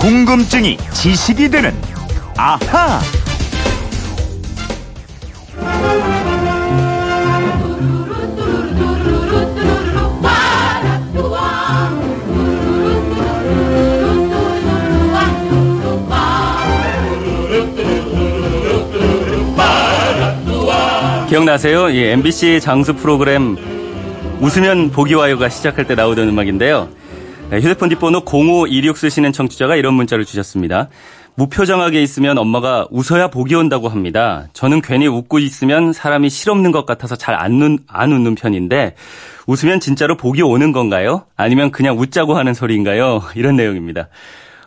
궁금증이 지식이 되는 아하. 기억나세요? 이 MBC 장수 프로그램 웃으면 보기 와요가 시작할 때 나오던 음악인데요. 네, 휴대폰 뒷번호 0526 쓰시는 청취자가 이런 문자를 주셨습니다. 무표정하게 있으면 엄마가 웃어야 복이 온다고 합니다. 저는 괜히 웃고 있으면 사람이 실없는 것 같아서 잘안 안 웃는 편인데 웃으면 진짜로 복이 오는 건가요? 아니면 그냥 웃자고 하는 소리인가요? 이런 내용입니다.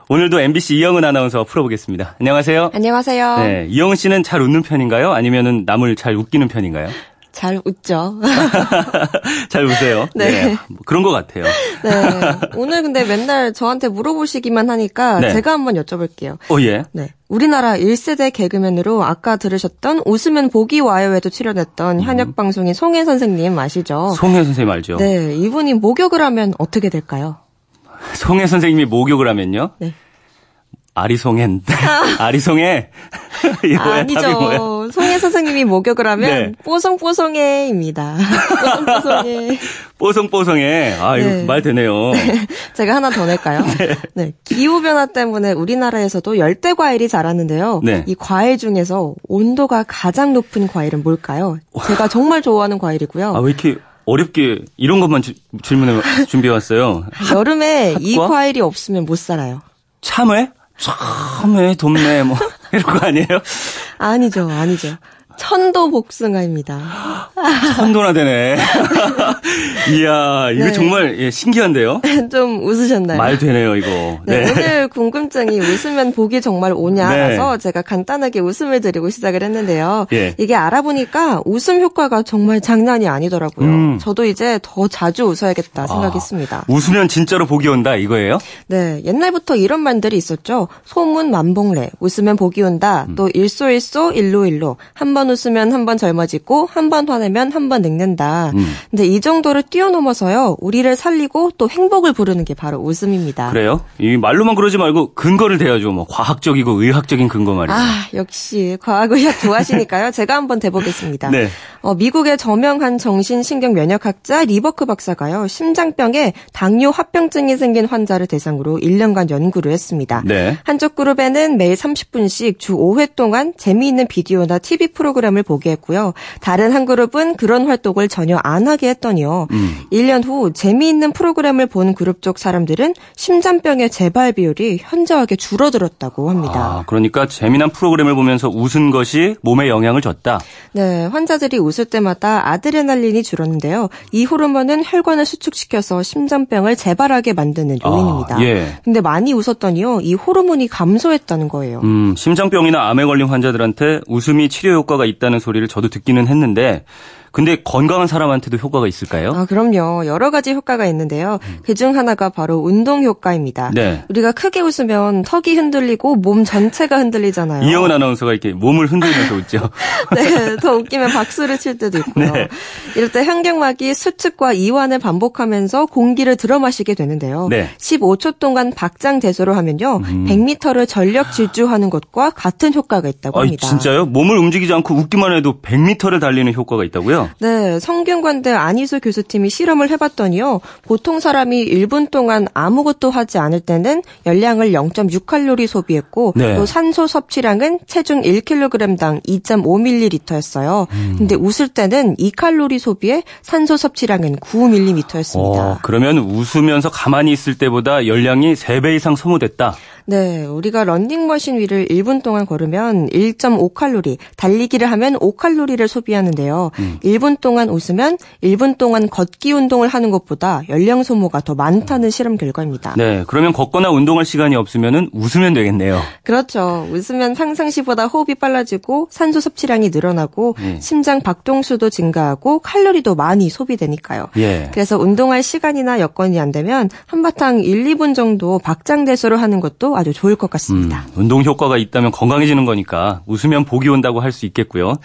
오늘도 MBC 이영은 아나운서 풀어보겠습니다. 안녕하세요. 안녕하세요. 네, 이영은 씨는 잘 웃는 편인가요? 아니면은 남을 잘 웃기는 편인가요? 잘 웃죠. 잘 웃어요. 네. 네, 뭐 그런 것 같아요. 네. 오늘 근데 맨날 저한테 물어보시기만 하니까 네. 제가 한번 여쭤볼게요. 어, 예. 네. 우리나라 1세대 개그맨으로 아까 들으셨던 웃으면 복이 와요에도 출연했던 현역 방송인 송혜 선생님 아시죠? 송혜 선생님 알죠? 네. 이분이 목욕을 하면 어떻게 될까요? 송혜 선생님이 목욕을 하면요. 네. 아리송엔. 아리송해. 이거야, 뭐야? 아니죠. 송혜 선생님이 목욕을 하면 네. 뽀송뽀송해입니다. 뽀송뽀송해. 뽀송뽀송해. 아, 이거 네. 말 되네요. 제가 하나 더 낼까요? 네. 기후변화 때문에 우리나라에서도 열대 과일이 자랐는데요. 네. 이 과일 중에서 온도가 가장 높은 과일은 뭘까요? 제가 정말 좋아하는 과일이고요. 아, 왜 이렇게 어렵게 이런 것만 주- 질문을 준비해 왔어요? 여름에 이 핫과? 과일이 없으면 못 살아요. 참외? 참외, 돈매, 뭐, 이런 거 아니에요? 아니죠, 아니죠. 천도 복숭아입니다. 천도나 되네. 이야, 이거 네. 정말 예, 신기한데요? 좀 웃으셨나요? 말 되네요, 이거. 네, 오늘 궁금증이 웃으면 복이 정말 오냐라서 제가 간단하게 웃음을 드리고 시작을 했는데요. 예. 이게 알아보니까 웃음 효과가 정말 장난이 아니더라고요. 음. 저도 이제 더 자주 웃어야겠다 생각했습니다. 웃으면 진짜로 복이 온다, 이거예요? 네, 옛날부터 이런 말들이 있었죠. 소문 만봉래, 웃으면 복이 온다. 음. 또 일소일소, 일로일로. 한번 웃으면 한 번 젊어지고, 한 번 화내면 한 번 늙는다. 음. 근데 이 정도를 뛰어넘어서요, 우리를 살리고 또 행복을 부르는 게 바로 웃음입니다. 그래요? 이 말로만 그러지 말고 근거를 대야죠. 뭐 과학적이고 의학적인 근거 말이죠. 아, 역시 과학 의학 좋아하시니까요. 제가 한번 대보겠습니다. 네. 어, 미국의 저명한 정신신경 면역학자 리버크 박사가요. 심장병에 당뇨 합병증이 생긴 환자를 대상으로 1년간 연구를 했습니다. 네. 한쪽 그룹에는 매일 30분씩 주 5회 동안 재미있는 비디오나 TV 프로그램 을 보게 했고요. 다른 한 그룹은 그런 활동을 전혀 안 하게 했더니요. 음. 1년 후 재미있는 프로그램을 본 그룹 쪽 사람들은 심장병의 재발 비율이 현저하게 줄어들었다고 합니다. 아, 그러니까 재미난 프로그램을 보면서 웃은 것이 몸에 영향을 줬다. 네, 환자들이 웃을 때마다 아드레날린이 줄었는데요. 이 호르몬은 혈관을 수축시켜서 심장병을 재발하게 만드는 요인입니다. 아, 예. 근데 많이 웃었더니요, 이 호르몬이 감소했다는 거예요. 음, 심장병이나 암에 걸린 환자들한테 웃음이 치료 효과가 있다는 소리를 저도 듣기는 했는데, 근데 건강한 사람한테도 효과가 있을까요? 아, 그럼요. 여러 가지 효과가 있는데요. 그중 하나가 바로 운동 효과입니다. 네. 우리가 크게 웃으면 턱이 흔들리고 몸 전체가 흔들리잖아요. 이영은 아나운서가 이렇게 몸을 흔들면서 웃죠. 네, 더 웃기면 박수를 칠 때도 있고요. 네. 이럴 때 현경막이 수축과 이완을 반복하면서 공기를 들어 마시게 되는데요. 네. 음. 15초 동안 박장대소를 하면요. 100m를 전력 질주하는 것과 같은 효과가 있다고 아, 합니다. 진짜요? 몸을 움직이지 않고 웃기만 해도 100m를 달리는 효과가 있 다고요? 네, 성균관대 안희수 교수팀이 실험을 해봤더니요. 보통 사람이 1분 동안 아무것도 하지 않을 때는 열량을 0.6칼로리 소비했고 네. 또 산소 섭취량은 체중 1kg당 2.5ml였어요. 음. 근데 웃을 때는 2칼로리 소비에 산소 섭취량은 9ml였습니다. 어, 그러면 웃으면서 가만히 있을 때보다 열량이 3배 이상 소모됐다. 네, 우리가 런닝머신 위를 1분 동안 걸으면 1.5칼로리, 달리기를 하면 5칼로리를 소비하는데요. 음. 1분 동안 웃으면 1분 동안 걷기 운동을 하는 것보다 열량 소모가 더 많다는 실험 결과입니다. 네, 그러면 걷거나 운동할 시간이 없으면은 웃으면 되겠네요. 그렇죠. 웃으면 상상시보다 호흡이 빨라지고 산소 섭취량이 늘어나고 예. 심장 박동수도 증가하고 칼로리도 많이 소비되니까요. 예. 그래서 운동할 시간이나 여건이 안 되면 한바탕 1, 2분 정도 박장대소를 하는 것도 아주 좋을 것 음, 같습니다. 운동 효과가 있다면 건강해지는 거니까 웃으면 복이 온다고 할 수 있겠고요.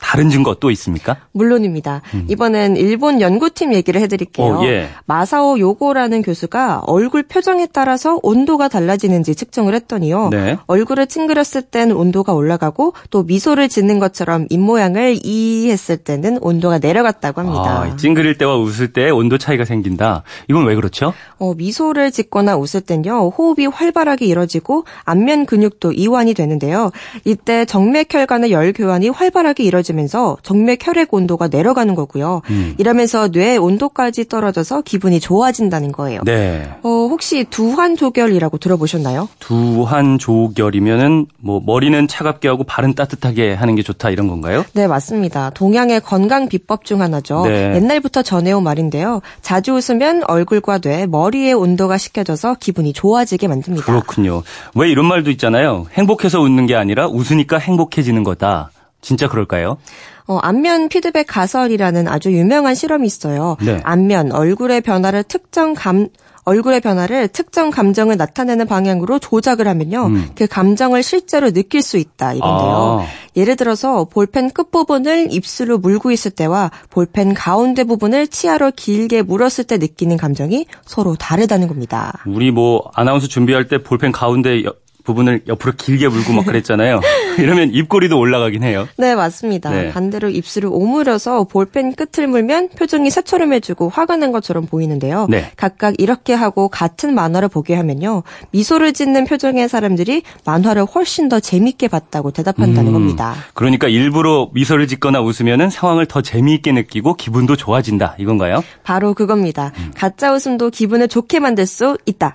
다른 증거 또 있습니까? 물론입니다. 이번엔 일본 연구팀 얘기를 해드릴게요. 어, 예. 마사오 요고라는 교수가 얼굴 표정에 따라서 온도가 달라지는지 측정을 했더니요. 네. 얼굴을 찡그렸을 땐 온도가 올라가고 또 미소를 짓는 것처럼 입모양을 이했을 때는 온도가 내려갔다고 합니다. 아, 찡그릴 때와 웃을 때 온도 차이가 생긴다. 이건 왜 그렇죠? 어, 미소를 짓거나 웃을 땐요, 호흡이 활발하게 이뤄지고 안면 근육도 이완이 되는데요. 이때 정맥혈관의 열 교환이 활발하게 이뤄지 면서 정맥 혈액 온도가 내려가는 거고요. 음. 이러면서 뇌 온도까지 떨어져서 기분이 좋아진다는 거예요. 네. 어, 혹시 두환조결이라고 들어보셨나요? 두한 조결이면은 뭐 머리는 차갑게 하고 발은 따뜻하게 하는 게 좋다 이런 건가요? 네, 맞습니다. 동양의 건강 비법 중 하나죠. 네. 옛날부터 전해온 말인데요. 자주 웃으면 얼굴과 뇌, 머리의 온도가 식혀져서 기분이 좋아지게 만듭니다. 그렇군요. 왜 이런 말도 있잖아요. 행복해서 웃는 게 아니라 웃으니까 행복해지는 거다. 진짜 그럴까요? 어, 안면 피드백 가설이라는 아주 유명한 실험이 있어요. 네. 안면, 얼굴의 변화를 특정 감, 얼굴의 변화를 특정 감정을 나타내는 방향으로 조작을 하면요. 그 감정을 실제로 느낄 수 있다 이건데요. 아. 예를 들어서 볼펜 끝부분을 입술로 물고 있을 때와 볼펜 가운데 부분을 치아로 길게 물었을 때 느끼는 감정이 서로 다르다는 겁니다. 우리 뭐 아나운서 준비할 때 볼펜 가운데 여- 부분을 옆으로 길게 물고 막 그랬잖아요. 이러면 입꼬리도 올라가긴 해요. 네, 맞습니다. 네. 반대로 입술을 오므려서 볼펜 끝을 물면 표정이 새초롬해지고 화가 난 것처럼 보이는데요. 네. 각각 이렇게 하고 같은 만화를 보게 하면요. 미소를 짓는 표정의 사람들이 만화를 훨씬 더 재밌게 봤다고 대답한다는 음, 겁니다. 그러니까 일부러 미소를 짓거나 웃으면은 상황을 더 재미있게 느끼고 기분도 좋아진다. 이건가요? 바로 그겁니다. 음. 가짜 웃음도 기분을 좋게 만들 수 있다.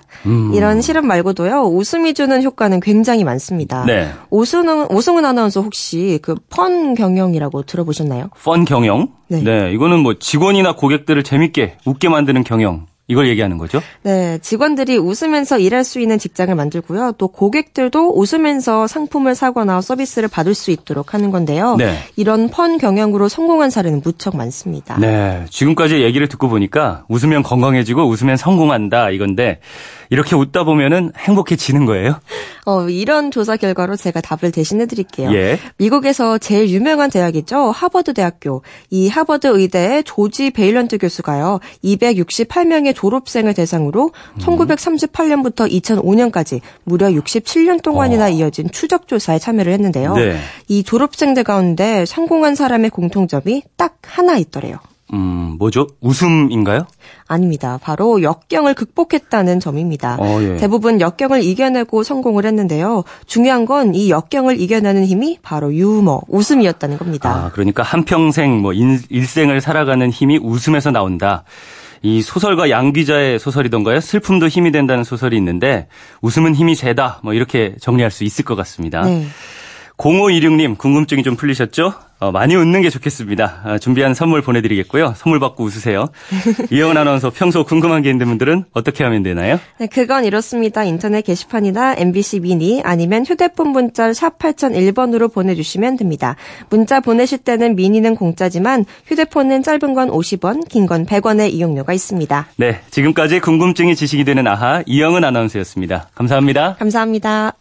이런 실험 말고도요. 웃음이 주는 효과 는 굉장히 많습니다. 네. 오승훈, 오승훈 아나운서 혹시 그 펀 경영이라고 들어보셨나요? 펀 경영? 네. 이거는 뭐 직원이나 고객들을 재밌게 웃게 만드는 경영. 이걸 얘기하는 거죠? 네, 직원들이 웃으면서 일할 수 있는 직장을 만들고요. 또 고객들도 웃으면서 상품을 사거나 서비스를 받을 수 있도록 하는 건데요. 네. 이런 펀 경영으로 성공한 사례는 무척 많습니다. 네. 지금까지 얘기를 듣고 보니까 웃으면 건강해지고 웃으면 성공한다 이건데 이렇게 웃다 보면은 행복해지는 거예요? 어, 이런 조사 결과로 제가 답을 대신해 드릴게요. 예. 미국에서 제일 유명한 대학이죠. 하버드 대학교. 이 하버드 의대의 조지 베일런트 교수가요. 268명의 졸업생을 대상으로 1938년부터 2005년까지 무려 67년 동안이나 이어진 추적 조사에 참여를 했는데요. 네. 이 졸업생들 가운데 성공한 사람의 공통점이 딱 하나 있더래요. 음, 뭐죠? 웃음인가요? 아닙니다. 바로 역경을 극복했다는 점입니다. 어, 예. 대부분 역경을 이겨내고 성공을 했는데요. 중요한 건 이 역경을 이겨내는 힘이 바로 유머, 웃음이었다는 겁니다. 아, 그러니까 한평생 뭐 인- 일생을 살아가는 힘이 웃음에서 나온다. 이 소설가 양 기자의 소설이던가요? 슬픔도 힘이 된다는 소설이 있는데 웃음은 힘이 세다. 뭐 이렇게 정리할 수 있을 것 같습니다. 네. 0526님 궁금증이 좀 풀리셨죠? 어, 많이 웃는 게 좋겠습니다. 아, 준비한 선물 보내드리겠고요. 선물 받고 웃으세요. 이영은 아나운서 평소 궁금한 게 있는 분들은 어떻게 하면 되나요? 네, 그건 이렇습니다. 인터넷 게시판이나 MBC 미니 아니면 휴대폰 문자 샵 8001번으로 보내주시면 됩니다. 문자 보내실 때는 미니는 공짜지만 휴대폰은 짧은 건 50원, 긴 건 100원의 이용료가 있습니다. 네, 지금까지 궁금증이 지식이 되는 아하 이영은 아나운서였습니다. 감사합니다. 감사합니다.